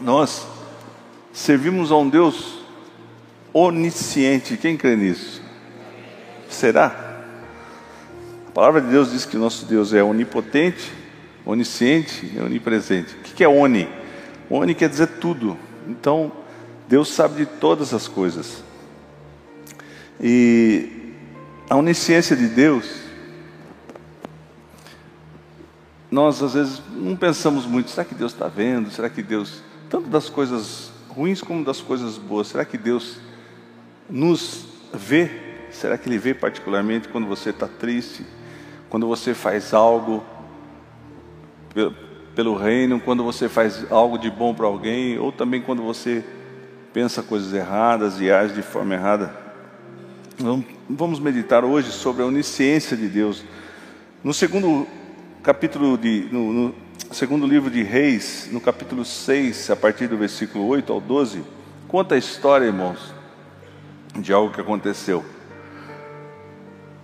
Nós servimos a um Deus onisciente. Quem crê nisso? Será? A palavra de Deus diz que nosso Deus é onipotente, onisciente e onipresente. O que é oni? Oni quer dizer tudo. Então, Deus sabe de todas as coisas. E a onisciência de Deus, nós às vezes não pensamos muito, será que Deus está vendo? Será que Deus, tanto das coisas ruins como das coisas boas, será que Deus nos vê? Será que Ele vê particularmente quando você está triste? Quando você faz algo pelo reino, quando você faz algo de bom para alguém, ou também quando você pensa coisas erradas e age de forma errada. Vamos meditar hoje sobre a onisciência de Deus. No segundo capítulo de, no, no, segundo livro de Reis, no capítulo 6, a partir do versículo 8 ao 12, conta a história, irmãos, de algo que aconteceu.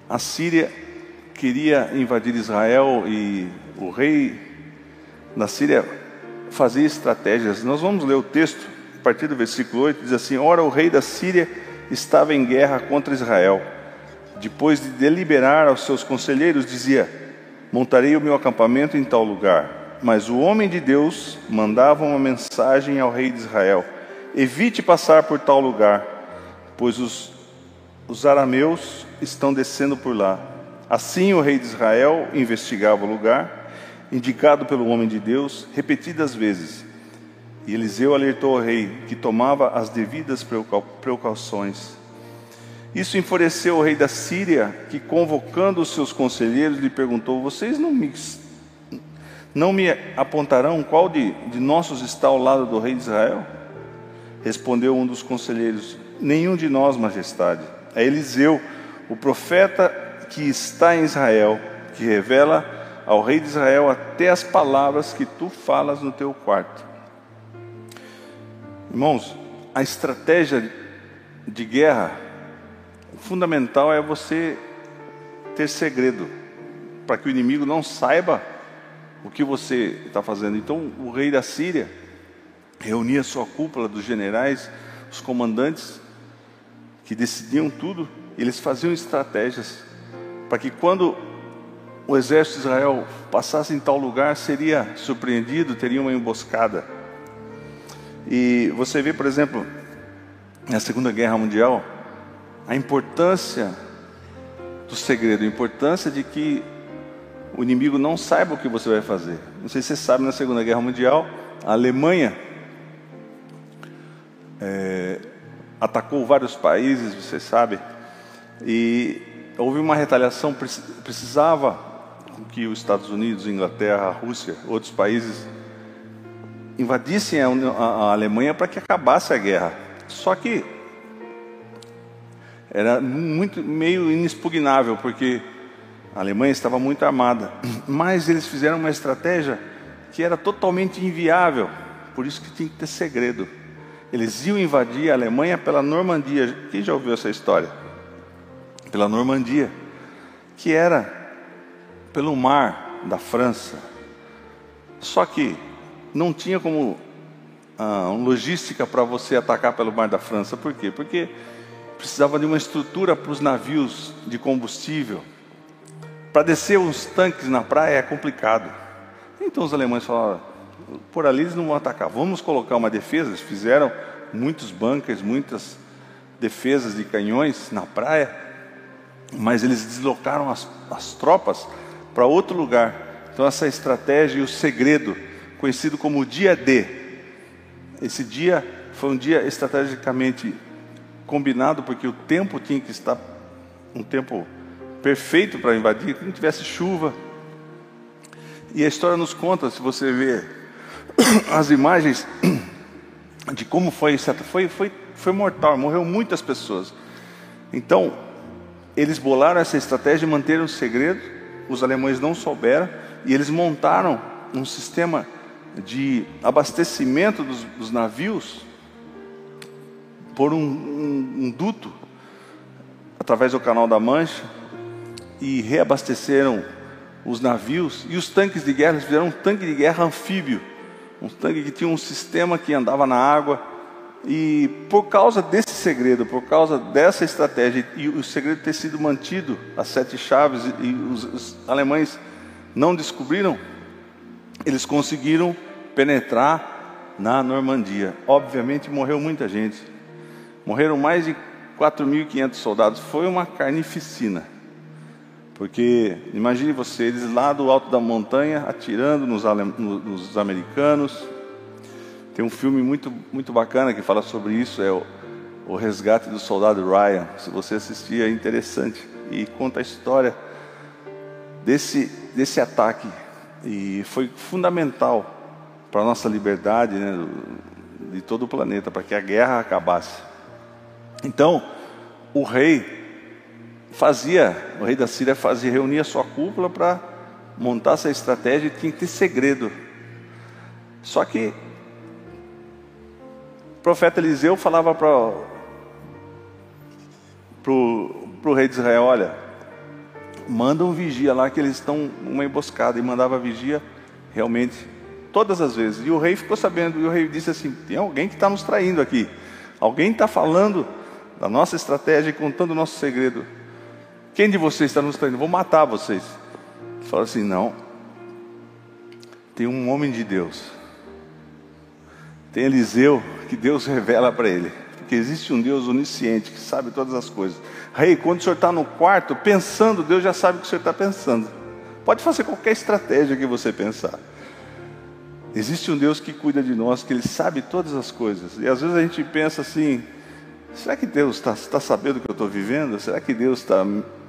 A Síria queria invadir Israel e o rei da Síria fazia estratégias. Nós vamos ler o texto partir do versículo 8, diz assim: Ora, o rei da Síria estava em guerra contra Israel. Depois de deliberar aos seus conselheiros, dizia: Montarei o meu acampamento em tal lugar. Mas o homem de Deus mandava uma mensagem ao rei de Israel: Evite passar por tal lugar, pois os, os arameus estão descendo por lá. Assim o rei de Israel investigava o lugar, indicado pelo homem de Deus, repetidas vezes e Eliseu alertou ao rei que tomava as devidas precauções. Isso enfureceu o rei da Síria, que convocando os seus conselheiros lhe perguntou: Vocês não me, não me apontarão qual de, de nossos está ao lado do rei de Israel? Respondeu um dos conselheiros: Nenhum de nós, majestade. É Eliseu, o profeta que está em Israel, que revela ao rei de Israel até as palavras que tu falas no teu quarto. Irmãos, a estratégia de guerra fundamental é você ter segredo, para que o inimigo não saiba o que você está fazendo. Então, o rei da Síria reunia sua cúpula dos generais, os comandantes que decidiam tudo, eles faziam estratégias para que quando o exército de Israel passasse em tal lugar, seria surpreendido, teria uma emboscada. E você vê, por exemplo, na Segunda Guerra Mundial, a importância do segredo, a importância de que o inimigo não saiba o que você vai fazer. Não sei se você sabe, na Segunda Guerra Mundial, a Alemanha é, atacou vários países, você sabe, e houve uma retaliação, precisava que os Estados Unidos, Inglaterra, Rússia, outros países invadissem a, a, a Alemanha para que acabasse a guerra. Só que era muito meio inexpugnável, porque a Alemanha estava muito armada. Mas eles fizeram uma estratégia que era totalmente inviável, por isso que tinha que ter segredo. Eles iam invadir a Alemanha pela Normandia. Quem já ouviu essa história? Pela Normandia, que era pelo mar da França. Só que não tinha como ah, logística para você atacar pelo Mar da França. Por quê? Porque precisava de uma estrutura para os navios de combustível. Para descer os tanques na praia é complicado. Então os alemães falaram: por ali eles não vão atacar, vamos colocar uma defesa. Eles fizeram muitos bunkers, muitas defesas de canhões na praia, mas eles deslocaram as, as tropas para outro lugar. Então, essa estratégia e o segredo conhecido como dia D. Esse dia foi um dia estrategicamente combinado, porque o tempo tinha que estar um tempo perfeito para invadir, que não tivesse chuva. E a história nos conta, se você vê as imagens de como foi, foi, foi, foi mortal, morreu muitas pessoas. Então, eles bolaram essa estratégia e manteram o segredo, os alemães não souberam, e eles montaram um sistema de abastecimento dos, dos navios por um, um, um duto através do Canal da Mancha e reabasteceram os navios e os tanques de guerra, eles fizeram um tanque de guerra anfíbio, um tanque que tinha um sistema que andava na água. E por causa desse segredo, por causa dessa estratégia e o segredo ter sido mantido, as sete chaves e os, os alemães não descobriram, eles conseguiram penetrar na Normandia. Obviamente morreu muita gente. Morreram mais de 4.500 soldados. Foi uma carnificina. Porque imagine você, eles lá do alto da montanha atirando nos, nos americanos. Tem um filme muito, muito bacana que fala sobre isso, é o, o Resgate do Soldado Ryan. Se você assistir, é interessante. E conta a história desse, desse ataque. E foi fundamental para a nossa liberdade né, de todo o planeta, para que a guerra acabasse. Então, o rei fazia, o rei da Síria fazia, reunia sua cúpula para montar essa estratégia e tinha que ter segredo. Só que o profeta Eliseu falava para o rei de Israel: Olha, manda um vigia lá que eles estão numa emboscada. E mandava vigia realmente todas as vezes. E o rei ficou sabendo, e o rei disse assim: Tem alguém que está nos traindo aqui. Alguém está falando da nossa estratégia e contando o nosso segredo. Quem de vocês está nos traindo? Vou matar vocês. Fala assim: não. Tem um homem de Deus. Tem Eliseu que Deus revela para ele. Porque existe um Deus onisciente que sabe todas as coisas. Rei, quando o senhor está no quarto pensando, Deus já sabe o que o senhor está pensando. Pode fazer qualquer estratégia que você pensar. Existe um Deus que cuida de nós, que Ele sabe todas as coisas. E às vezes a gente pensa assim: será que Deus está tá sabendo o que eu estou vivendo? Será que Deus está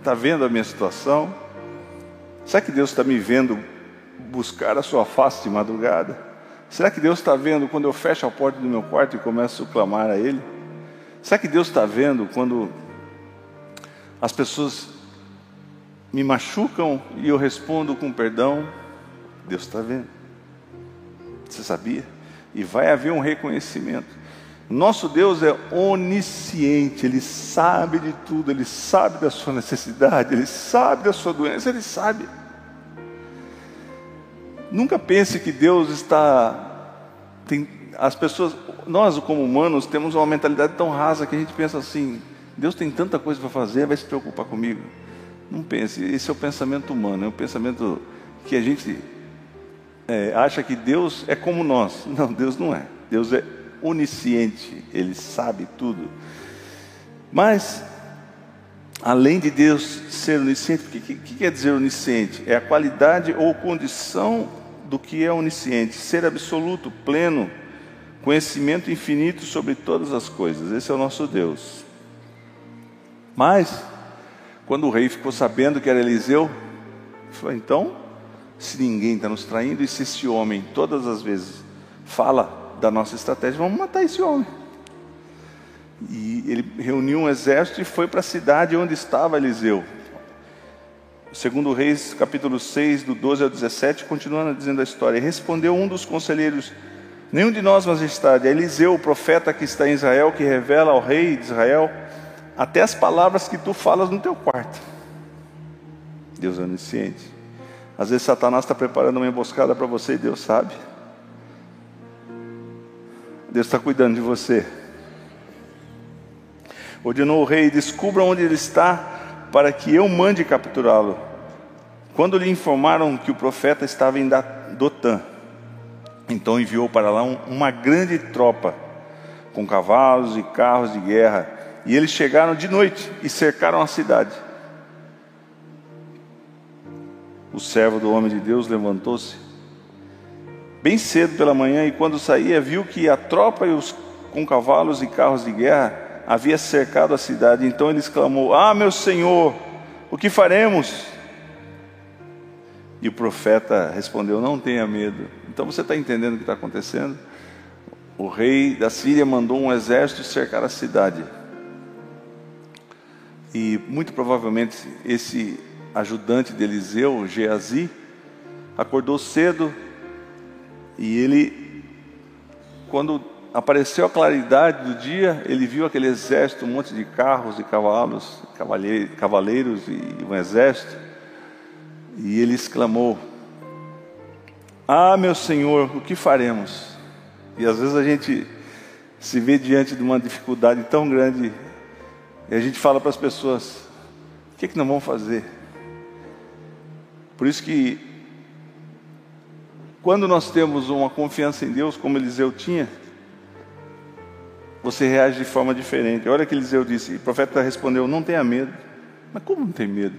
Está vendo a minha situação? Será que Deus está me vendo buscar a sua face de madrugada? Será que Deus está vendo quando eu fecho a porta do meu quarto e começo a clamar a Ele? Será que Deus está vendo quando as pessoas me machucam e eu respondo com perdão? Deus está vendo. Você sabia? E vai haver um reconhecimento. Nosso Deus é onisciente, Ele sabe de tudo, Ele sabe da sua necessidade, Ele sabe da sua doença, Ele sabe. Nunca pense que Deus está. Tem, as pessoas, nós como humanos, temos uma mentalidade tão rasa que a gente pensa assim: Deus tem tanta coisa para fazer, vai se preocupar comigo. Não pense, esse é o pensamento humano, é o pensamento que a gente é, acha que Deus é como nós. Não, Deus não é. Deus é onisciente, ele sabe tudo. Mas, além de Deus ser onisciente, o que, que, que quer dizer onisciente? É a qualidade ou condição do que é onisciente, ser absoluto, pleno, conhecimento infinito sobre todas as coisas. Esse é o nosso Deus. Mas, quando o rei ficou sabendo que era Eliseu, falou: então, se ninguém está nos traindo e se esse homem todas as vezes fala da nossa estratégia, vamos matar esse homem. E ele reuniu um exército e foi para a cidade onde estava Eliseu. Segundo Reis, capítulo 6, do 12 ao 17, continuando dizendo a história. Respondeu um dos conselheiros: Nenhum de nós, majestade, é Eliseu, o profeta que está em Israel, que revela ao rei de Israel até as palavras que tu falas no teu quarto. Deus é onisciente. Às vezes Satanás está preparando uma emboscada para você e Deus sabe. Deus está cuidando de você. Ordenou o rei: descubra onde ele está, para que eu mande capturá-lo. Quando lhe informaram que o profeta estava em Dotã, então enviou para lá uma grande tropa, com cavalos e carros de guerra, e eles chegaram de noite e cercaram a cidade. O servo do homem de Deus levantou-se bem cedo pela manhã, e quando saía, viu que a tropa e os, com cavalos e carros de guerra havia cercado a cidade. Então ele exclamou: Ah, meu senhor, o que faremos? E o profeta respondeu: Não tenha medo. Então você está entendendo o que está acontecendo? O rei da Síria mandou um exército cercar a cidade. E muito provavelmente esse ajudante de Eliseu, Geazi, acordou cedo, e ele, quando apareceu a claridade do dia, ele viu aquele exército, um monte de carros e cavalos, cavaleiros e um exército, e ele exclamou: Ah, meu Senhor, o que faremos? E às vezes a gente se vê diante de uma dificuldade tão grande e a gente fala para as pessoas: o que, é que nós vamos fazer? Por isso que, quando nós temos uma confiança em Deus, como Eliseu tinha, você reage de forma diferente. Olha que Eliseu disse, o profeta respondeu: Não tenha medo. Mas como não tem medo?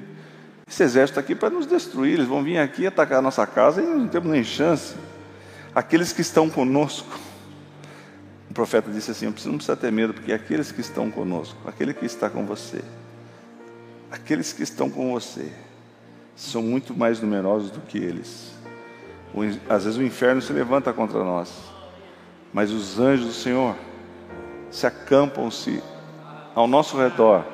Esse exército está aqui para nos destruir, eles vão vir aqui atacar a nossa casa e não temos nem chance. Aqueles que estão conosco, o profeta disse assim: não precisa ter medo, porque aqueles que estão conosco, aquele que está com você, aqueles que estão com você, são muito mais numerosos do que eles. Às vezes o inferno se levanta contra nós, mas os anjos do Senhor se acampam-se ao nosso redor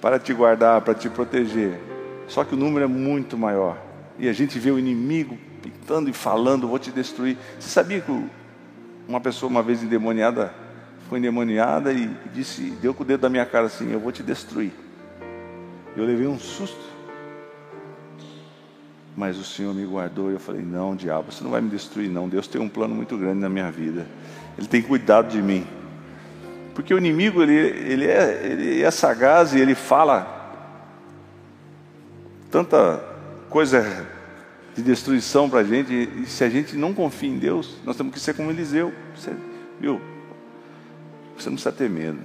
para te guardar, para te proteger. Só que o número é muito maior. E a gente vê o inimigo pintando e falando, vou te destruir. Você sabia que uma pessoa uma vez endemoniada, foi endemoniada e disse, deu com o dedo da minha cara assim, eu vou te destruir. Eu levei um susto. Mas o Senhor me guardou e eu falei, não, diabo, você não vai me destruir não. Deus tem um plano muito grande na minha vida. Ele tem cuidado de mim. Porque o inimigo, ele, ele, é, ele é sagaz e ele fala tanta coisa de destruição para a gente. E se a gente não confia em Deus, nós temos que ser como Eliseu. Você, viu? Você não precisa ter medo.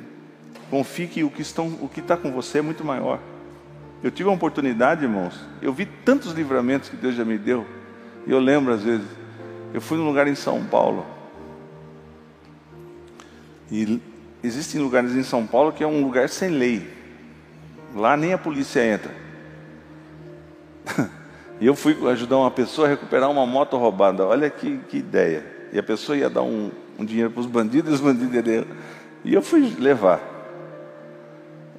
Confie que o que está com você é muito maior. Eu tive uma oportunidade, irmãos. Eu vi tantos livramentos que Deus já me deu. E eu lembro às vezes. Eu fui num lugar em São Paulo. E existem lugares em São Paulo que é um lugar sem lei. Lá nem a polícia entra. e eu fui ajudar uma pessoa a recuperar uma moto roubada. Olha que, que ideia. E a pessoa ia dar um, um dinheiro para os bandidos e os bandidos iam. E eu fui levar.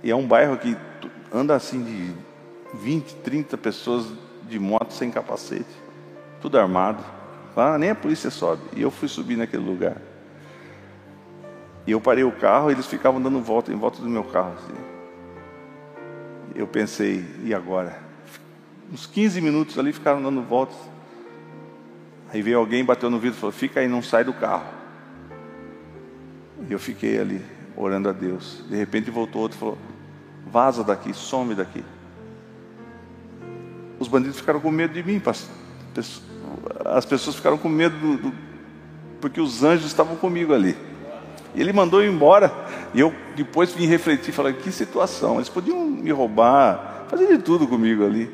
E é um bairro que anda assim de 20, 30 pessoas de moto sem capacete. Tudo armado. Lá nem a polícia sobe. E eu fui subir naquele lugar. E eu parei o carro e eles ficavam dando volta em volta do meu carro. Assim. Eu pensei, e agora? Uns 15 minutos ali ficaram dando voltas. Aí veio alguém, bateu no vidro e falou: Fica aí, não sai do carro. E eu fiquei ali, orando a Deus. De repente voltou outro e falou: Vaza daqui, some daqui. Os bandidos ficaram com medo de mim, as pessoas ficaram com medo do, do, porque os anjos estavam comigo ali. E ele mandou ir embora. E eu depois vim refletir, falei, que situação. Eles podiam me roubar, fazer de tudo comigo ali.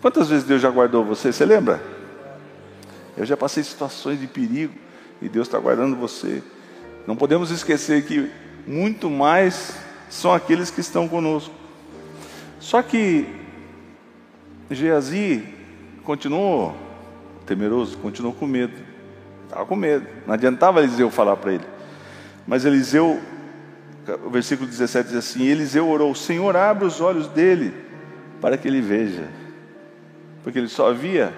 Quantas vezes Deus já guardou você? Você lembra? Eu já passei situações de perigo e Deus está guardando você. Não podemos esquecer que muito mais são aqueles que estão conosco. Só que Geazi continuou temeroso, continuou com medo. Estava com medo. Não adiantava Eliseu falar para ele. Mas Eliseu, o versículo 17 diz assim: Eliseu orou, Senhor, abre os olhos dele para que ele veja. Porque ele só via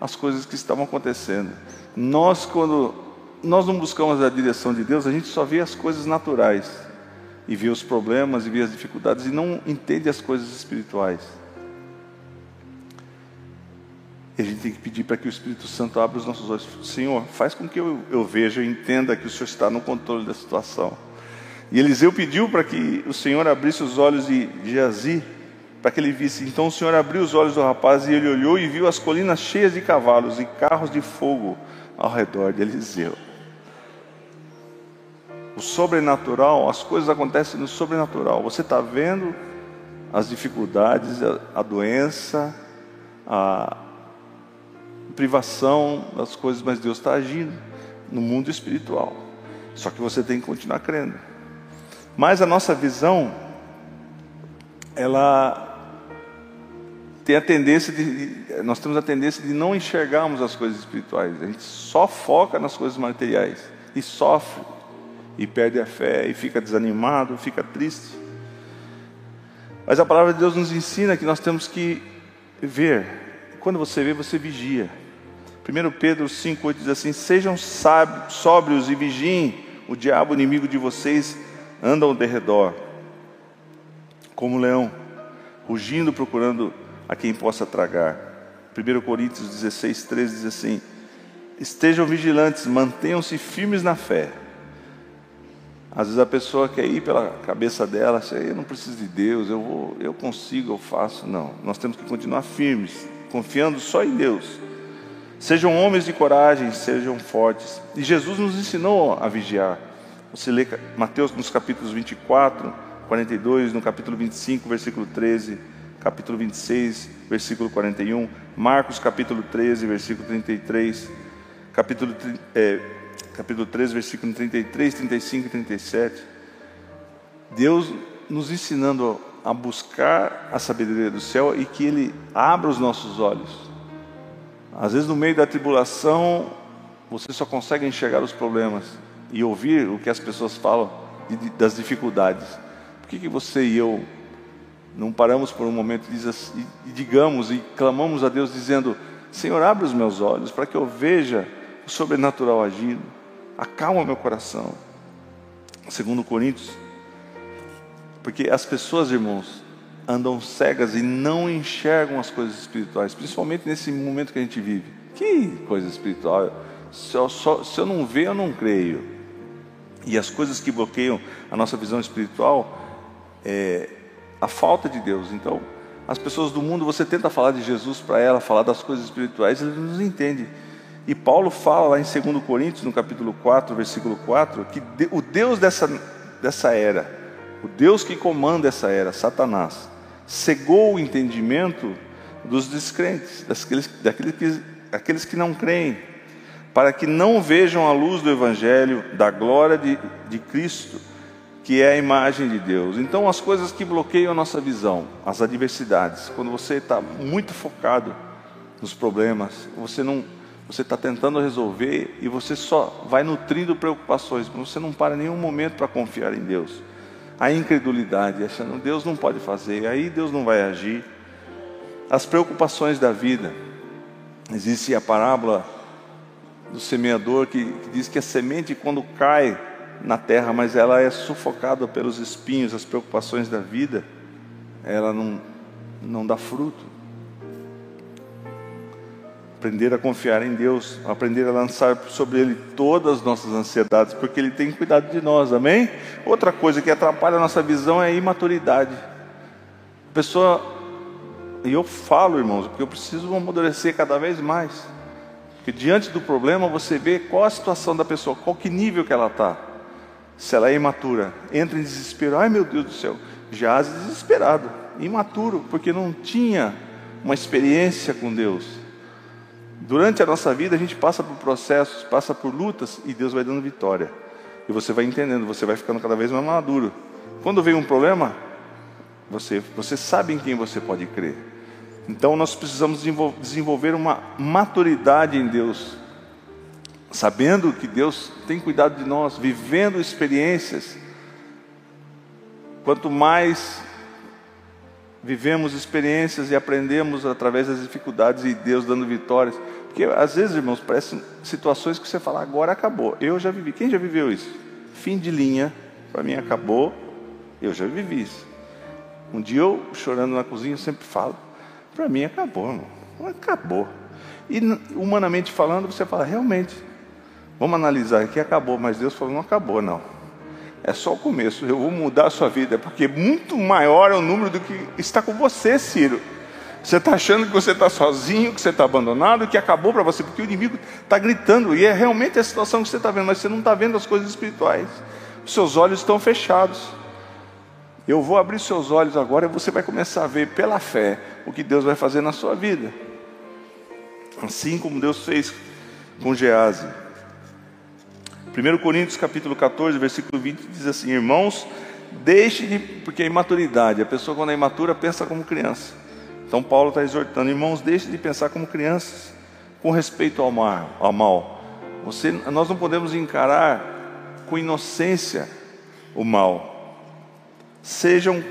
as coisas que estavam acontecendo. Nós, quando nós não buscamos a direção de Deus, a gente só vê as coisas naturais e vê os problemas e vê as dificuldades e não entende as coisas espirituais. E a gente tem que pedir para que o Espírito Santo abra os nossos olhos. Senhor, faz com que eu, eu veja, eu entenda que o Senhor está no controle da situação. E Eliseu pediu para que o Senhor abrisse os olhos de Geazi, para que ele visse. Então o Senhor abriu os olhos do rapaz e ele olhou e viu as colinas cheias de cavalos e carros de fogo ao redor de Eliseu. O sobrenatural, as coisas acontecem no sobrenatural. Você está vendo as dificuldades, a, a doença, a, privação das coisas, mas Deus está agindo no mundo espiritual. Só que você tem que continuar crendo. Mas a nossa visão, ela tem a tendência de, nós temos a tendência de não enxergarmos as coisas espirituais. A gente só foca nas coisas materiais e sofre e perde a fé e fica desanimado, fica triste. Mas a palavra de Deus nos ensina que nós temos que ver. Quando você vê, você vigia. 1 Pedro 5,8 diz assim: Sejam sábios, sóbrios e vigiem, o diabo, inimigo de vocês, anda ao derredor, como leão, rugindo, procurando a quem possa tragar. 1 Coríntios 16, 13 diz assim: estejam vigilantes, mantenham-se firmes na fé. Às vezes a pessoa quer ir pela cabeça dela, assim, eu não preciso de Deus, eu vou, eu consigo, eu faço. Não, nós temos que continuar firmes, confiando só em Deus. Sejam homens de coragem, sejam fortes. E Jesus nos ensinou a vigiar. Você lê Mateus nos capítulos 24, 42, no capítulo 25, versículo 13, capítulo 26, versículo 41, Marcos capítulo 13, versículo 33, capítulo, é, capítulo 13, versículo 33, 35 e 37. Deus nos ensinando a buscar a sabedoria do céu e que Ele abra os nossos olhos. Às vezes, no meio da tribulação, você só consegue enxergar os problemas e ouvir o que as pessoas falam das dificuldades. Por que, que você e eu não paramos por um momento e, e digamos e clamamos a Deus dizendo: Senhor, abre os meus olhos para que eu veja o sobrenatural agindo, acalma meu coração. Segundo Coríntios, porque as pessoas, irmãos, andam cegas e não enxergam as coisas espirituais, principalmente nesse momento que a gente vive. Que coisa espiritual? Se eu, só, se eu não ver, eu não creio. E as coisas que bloqueiam a nossa visão espiritual é a falta de Deus. Então, as pessoas do mundo, você tenta falar de Jesus para ela, falar das coisas espirituais, eles não entendem. E Paulo fala lá em 2 Coríntios, no capítulo 4, versículo 4, que o Deus dessa, dessa era, o Deus que comanda essa era, Satanás, cegou o entendimento dos descrentes, daqueles, daqueles, que, daqueles que não creem, para que não vejam a luz do Evangelho, da glória de, de Cristo, que é a imagem de Deus. Então, as coisas que bloqueiam a nossa visão, as adversidades, quando você está muito focado nos problemas, você não, você está tentando resolver e você só vai nutrindo preocupações, você não para nenhum momento para confiar em Deus. A incredulidade, achando Deus não pode fazer, aí Deus não vai agir. As preocupações da vida. Existe a parábola do semeador que, que diz que a semente, quando cai na terra, mas ela é sufocada pelos espinhos, as preocupações da vida, ela não, não dá fruto. Aprender a confiar em Deus, aprender a lançar sobre Ele todas as nossas ansiedades, porque Ele tem cuidado de nós, amém? Outra coisa que atrapalha a nossa visão é a imaturidade. A pessoa, e eu falo, irmãos, porque eu preciso amadurecer cada vez mais. Porque diante do problema você vê qual a situação da pessoa, qual que nível que ela está. Se ela é imatura, entra em desespero, ai meu Deus do céu, jaz desesperado, imaturo, porque não tinha uma experiência com Deus. Durante a nossa vida a gente passa por processos, passa por lutas e Deus vai dando vitória. E você vai entendendo, você vai ficando cada vez mais maduro. Quando vem um problema, você, você sabe em quem você pode crer. Então nós precisamos desenvolver uma maturidade em Deus sabendo que Deus tem cuidado de nós, vivendo experiências. Quanto mais vivemos experiências e aprendemos através das dificuldades e Deus dando vitórias, porque às vezes, irmãos, parecem situações que você fala, agora acabou. Eu já vivi. Quem já viveu isso? Fim de linha, para mim acabou. Eu já vivi isso. Um dia eu, chorando na cozinha, sempre falo, para mim acabou, irmão. acabou. E humanamente falando, você fala, realmente, Vamos analisar aqui, acabou, mas Deus falou, não acabou, não. É só o começo, eu vou mudar a sua vida, porque muito maior é o número do que está com você, Ciro. Você está achando que você está sozinho, que você está abandonado, que acabou para você, porque o inimigo está gritando, e é realmente a situação que você está vendo, mas você não está vendo as coisas espirituais. Os seus olhos estão fechados. Eu vou abrir seus olhos agora e você vai começar a ver pela fé o que Deus vai fazer na sua vida. Assim como Deus fez com Gease. 1 Coríntios capítulo 14, versículo 20 diz assim: Irmãos, deixe de. Porque a imaturidade, a pessoa quando é imatura pensa como criança. Então Paulo está exortando, irmãos, deixe de pensar como crianças com respeito ao mal. Ao mal. Você, nós não podemos encarar com inocência o mal. Sejam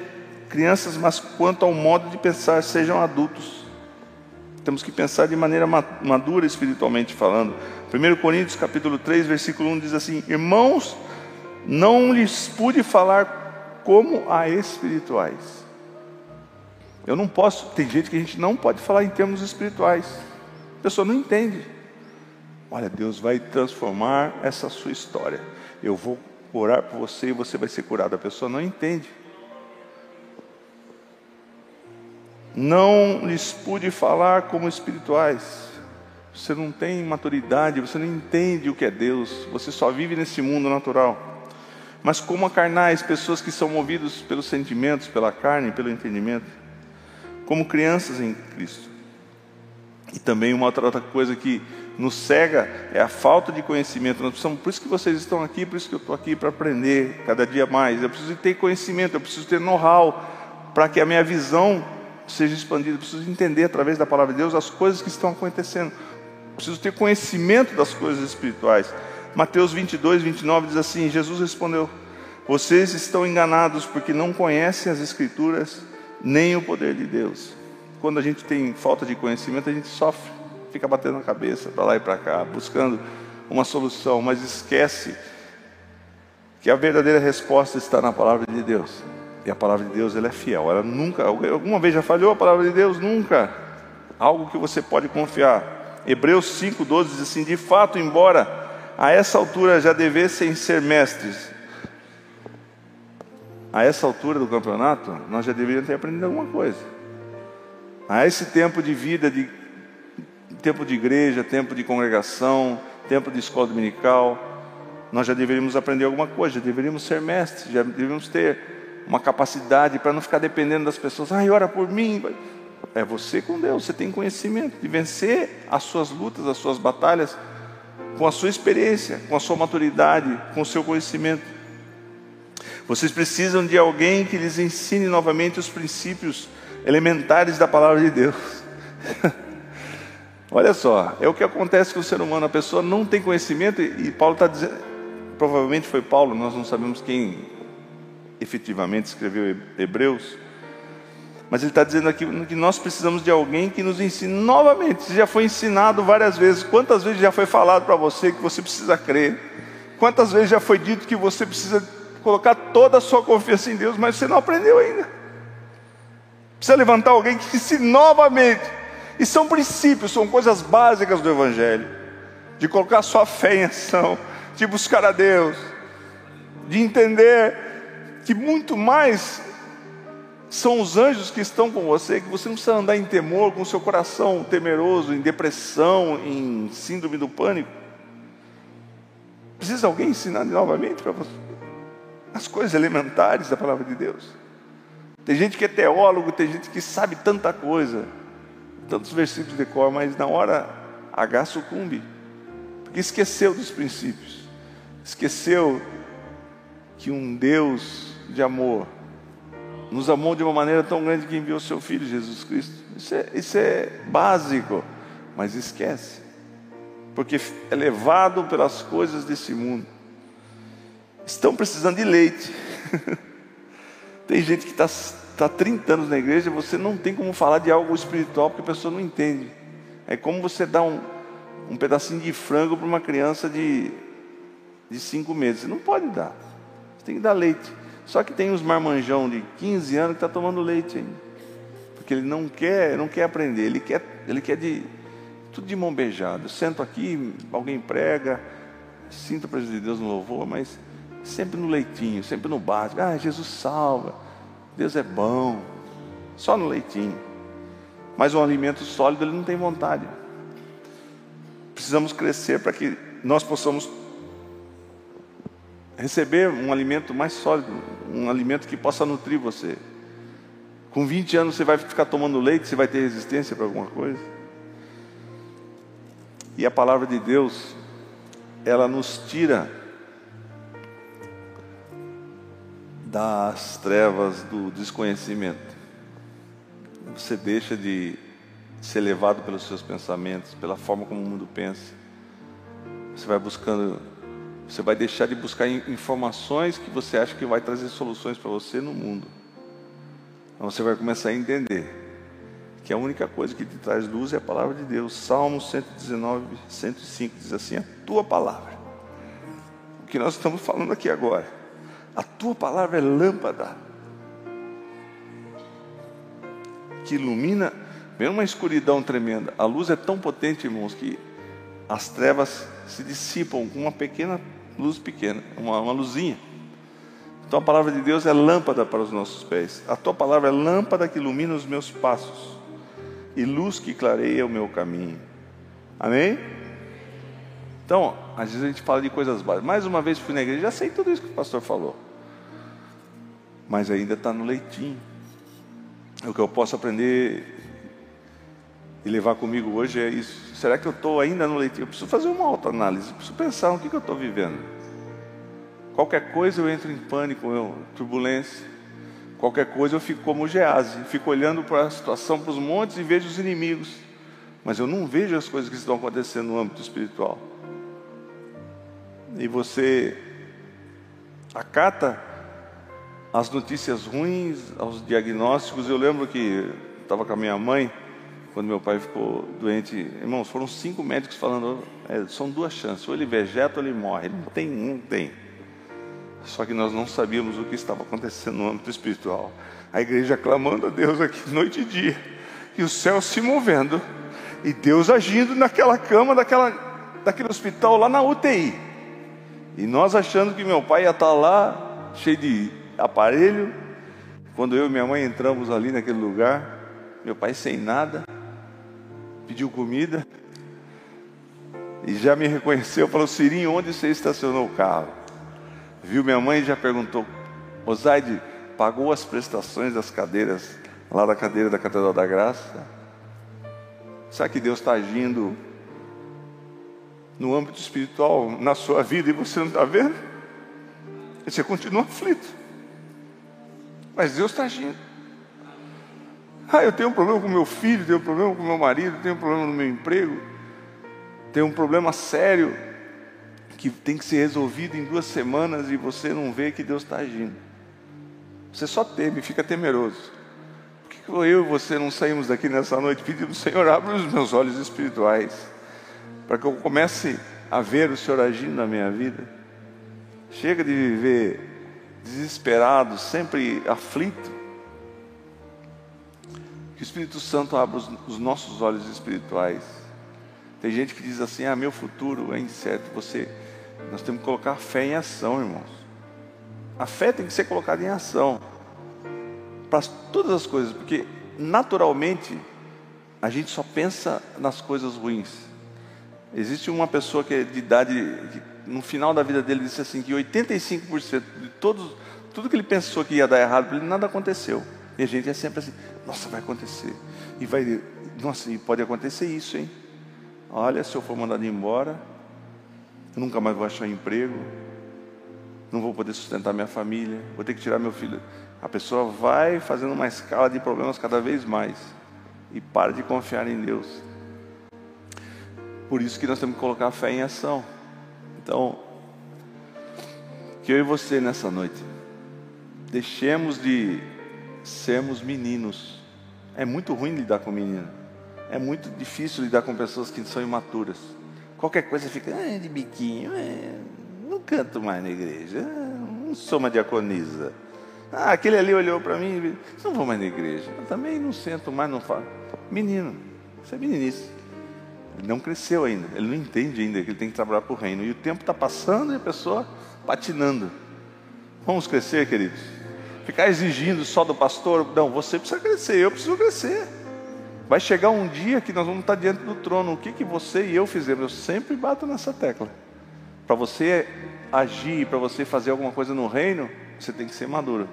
crianças, mas quanto ao modo de pensar, sejam adultos. Temos que pensar de maneira madura espiritualmente falando. 1 Coríntios capítulo 3, versículo 1 diz assim: Irmãos, não lhes pude falar como a espirituais. Eu não posso, tem gente que a gente não pode falar em termos espirituais. A pessoa não entende. Olha, Deus vai transformar essa sua história. Eu vou orar por você e você vai ser curado. A pessoa não entende. Não lhes pude falar como espirituais. Você não tem maturidade, você não entende o que é Deus, você só vive nesse mundo natural. Mas como a carnais, pessoas que são movidos pelos sentimentos, pela carne, pelo entendimento, como crianças em Cristo. E também uma outra coisa que nos cega é a falta de conhecimento. Nós precisamos, por isso que vocês estão aqui, por isso que eu estou aqui para aprender cada dia mais. Eu preciso ter conhecimento, eu preciso ter know-how para que a minha visão seja expandida. Eu preciso entender através da palavra de Deus as coisas que estão acontecendo. Preciso ter conhecimento das coisas espirituais. Mateus 22, 29 diz assim: Jesus respondeu: Vocês estão enganados porque não conhecem as Escrituras nem o poder de Deus. Quando a gente tem falta de conhecimento, a gente sofre fica batendo a cabeça para lá e para cá, buscando uma solução, mas esquece que a verdadeira resposta está na palavra de Deus. E a palavra de Deus ela é fiel. Ela nunca, alguma vez já falhou a palavra de Deus? Nunca. Algo que você pode confiar. Hebreus 5,12 diz assim: De fato, embora a essa altura já devessem ser mestres, a essa altura do campeonato, nós já deveríamos ter aprendido alguma coisa. A esse tempo de vida, de tempo de igreja, tempo de congregação, tempo de escola dominical, nós já deveríamos aprender alguma coisa, já deveríamos ser mestres, já deveríamos ter uma capacidade para não ficar dependendo das pessoas. Ai, ora por mim. É você com Deus, você tem conhecimento de vencer as suas lutas, as suas batalhas, com a sua experiência, com a sua maturidade, com o seu conhecimento. Vocês precisam de alguém que lhes ensine novamente os princípios elementares da palavra de Deus. Olha só, é o que acontece com o ser humano. A pessoa não tem conhecimento e, Paulo está dizendo, provavelmente foi Paulo, nós não sabemos quem efetivamente escreveu Hebreus, mas ele está dizendo aqui que nós precisamos de alguém que nos ensine novamente. Isso já foi ensinado várias vezes. Quantas vezes já foi falado para você que você precisa crer? Quantas vezes já foi dito que você precisa colocar toda a sua confiança em Deus, mas você não aprendeu ainda? Precisa levantar alguém que ensine novamente e são princípios, são coisas básicas do Evangelho. De colocar sua fé em ação, de buscar a Deus, de entender que muito mais são os anjos que estão com você, que você não precisa andar em temor, com o seu coração temeroso, em depressão, em síndrome do pânico. Precisa alguém ensinar novamente para você as coisas elementares da palavra de Deus. Tem gente que é teólogo, tem gente que sabe tanta coisa, tantos versículos de cor, mas na hora H sucumbe, porque esqueceu dos princípios, esqueceu que um Deus de amor nos amou de uma maneira tão grande que enviou seu Filho Jesus Cristo. Isso é, isso é básico, mas esquece, porque é levado pelas coisas desse mundo. Estão precisando de leite. Tem gente que está está 30 anos na igreja, você não tem como falar de algo espiritual porque a pessoa não entende. É como você dar um, um pedacinho de frango para uma criança de, de cinco meses. Você não pode dar. Você tem que dar leite. Só que tem uns marmanjão de 15 anos que está tomando leite ainda. Porque ele não quer, não quer aprender, ele quer, ele quer de tudo de mão beijada. Sento aqui, alguém prega, sinto a presença de Deus no louvor, mas sempre no leitinho, sempre no básico. Ah, Jesus salva. Deus é bom, só no leitinho. Mas um alimento sólido ele não tem vontade. Precisamos crescer para que nós possamos receber um alimento mais sólido, um alimento que possa nutrir você. Com 20 anos você vai ficar tomando leite, você vai ter resistência para alguma coisa. E a palavra de Deus, ela nos tira das trevas do desconhecimento. Você deixa de ser levado pelos seus pensamentos, pela forma como o mundo pensa. Você vai buscando, você vai deixar de buscar informações que você acha que vai trazer soluções para você no mundo. Então você vai começar a entender que a única coisa que te traz luz é a palavra de Deus. Salmo 119, 105 diz assim: a tua palavra. O que nós estamos falando aqui agora a tua palavra é lâmpada que ilumina, vem uma escuridão tremenda. A luz é tão potente, irmãos, que as trevas se dissipam com uma pequena luz pequena, uma, uma luzinha. Então a palavra de Deus é lâmpada para os nossos pés. A tua palavra é lâmpada que ilumina os meus passos e luz que clareia o meu caminho. Amém? Então, às vezes a gente fala de coisas básicas. Mais uma vez fui na igreja, já sei tudo isso que o pastor falou. Mas ainda está no leitinho. O que eu posso aprender e levar comigo hoje é isso. Será que eu estou ainda no leitinho? Eu preciso fazer uma autoanálise, preciso pensar no que, que eu estou vivendo. Qualquer coisa eu entro em pânico, eu, turbulência. Qualquer coisa eu fico como Gease, fico olhando para a situação, para os montes e vejo os inimigos. Mas eu não vejo as coisas que estão acontecendo no âmbito espiritual. E você acata as notícias ruins, aos diagnósticos. Eu lembro que estava com a minha mãe, quando meu pai ficou doente. Irmãos, foram cinco médicos falando: é, são duas chances, ou ele vegeta ou ele morre. Não tem, não tem. Só que nós não sabíamos o que estava acontecendo no âmbito espiritual. A igreja clamando a Deus aqui noite e dia, e o céu se movendo, e Deus agindo naquela cama daquela, daquele hospital lá na UTI. E nós achando que meu pai ia estar lá, cheio de aparelho. Quando eu e minha mãe entramos ali naquele lugar, meu pai sem nada, pediu comida e já me reconheceu, falou: Sirinho, onde você estacionou o carro? Viu minha mãe e já perguntou: Osaide, pagou as prestações das cadeiras, lá da cadeira da Catedral da Graça? Sabe que Deus está agindo no âmbito espiritual na sua vida e você não está vendo? E você continua aflito. Mas Deus está agindo. Ah, eu tenho um problema com meu filho, tenho um problema com meu marido, tenho um problema no meu emprego, tenho um problema sério que tem que ser resolvido em duas semanas e você não vê que Deus está agindo. Você só teme, fica temeroso. Por que eu e você não saímos daqui nessa noite pedindo, Senhor, abre os meus olhos espirituais, para que eu comece a ver o Senhor agindo na minha vida? Chega de viver desesperado, sempre aflito. Que o Espírito Santo abra os, os nossos olhos espirituais. Tem gente que diz assim: ah, meu futuro é incerto. Você nós temos que colocar a fé em ação, irmãos. A fé tem que ser colocada em ação para todas as coisas, porque naturalmente a gente só pensa nas coisas ruins. Existe uma pessoa que é de idade, que no final da vida dele disse assim que 85% de todos, tudo que ele pensou que ia dar errado para ele, nada aconteceu. E a gente é sempre assim, nossa, vai acontecer. E vai, nossa, pode acontecer isso, hein? Olha, se eu for mandado embora, eu nunca mais vou achar emprego, não vou poder sustentar minha família, vou ter que tirar meu filho. A pessoa vai fazendo uma escala de problemas cada vez mais e para de confiar em Deus. Por isso que nós temos que colocar a fé em ação. Então, que eu e você nessa noite deixemos de sermos meninos. É muito ruim lidar com menino. É muito difícil lidar com pessoas que são imaturas. Qualquer coisa fica ah, de biquinho, é, não canto mais na igreja, não sou uma diaconisa. Ah, aquele ali olhou para mim e não vou mais na igreja. Eu também não sento mais, não falo. Menino, isso é meninice. Ele não cresceu ainda, ele não entende ainda que ele tem que trabalhar para o reino. E o tempo está passando e a pessoa patinando. Vamos crescer, queridos? Ficar exigindo só do pastor, não, você precisa crescer, eu preciso crescer. Vai chegar um dia que nós vamos estar diante do trono. O que, que você e eu fizemos? Eu sempre bato nessa tecla. Para você agir, para você fazer alguma coisa no reino, você tem que ser maduro.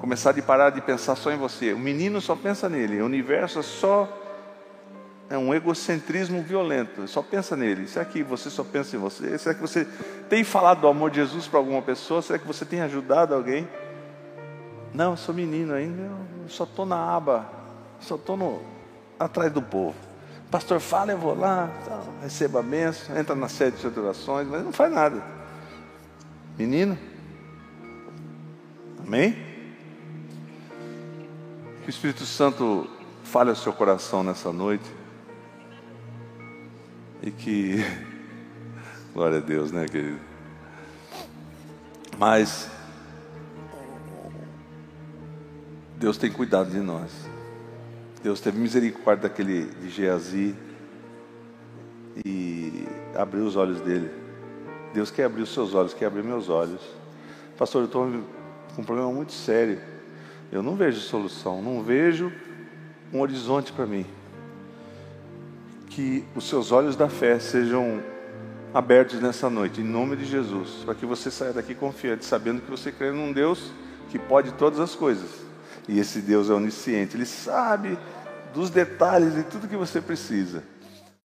Começar de parar de pensar só em você. O menino só pensa nele. O universo é só é um egocentrismo violento. Só pensa nele. Será que você só pensa em você? Será que você tem falado do amor de Jesus para alguma pessoa? Será que você tem ajudado alguém? Não, eu sou menino ainda. Eu só estou na aba. Só estou atrás do povo. Pastor fala, eu vou lá, receba a benção, entra na sede de orações, mas não faz nada. Menino? Amém? Que o Espírito Santo fale ao seu coração nessa noite. E que. Glória a Deus, né, querido? Mas. Deus tem cuidado de nós. Deus teve misericórdia daquele de Geazi. e abriu os olhos dele. Deus quer abrir os seus olhos, quer abrir meus olhos. Pastor, eu estou com um problema muito sério. Eu não vejo solução, não vejo um horizonte para mim. Que os seus olhos da fé sejam abertos nessa noite, em nome de Jesus, para que você saia daqui confiante, sabendo que você crê num Deus que pode todas as coisas. E esse Deus é onisciente, ele sabe dos detalhes de tudo que você precisa.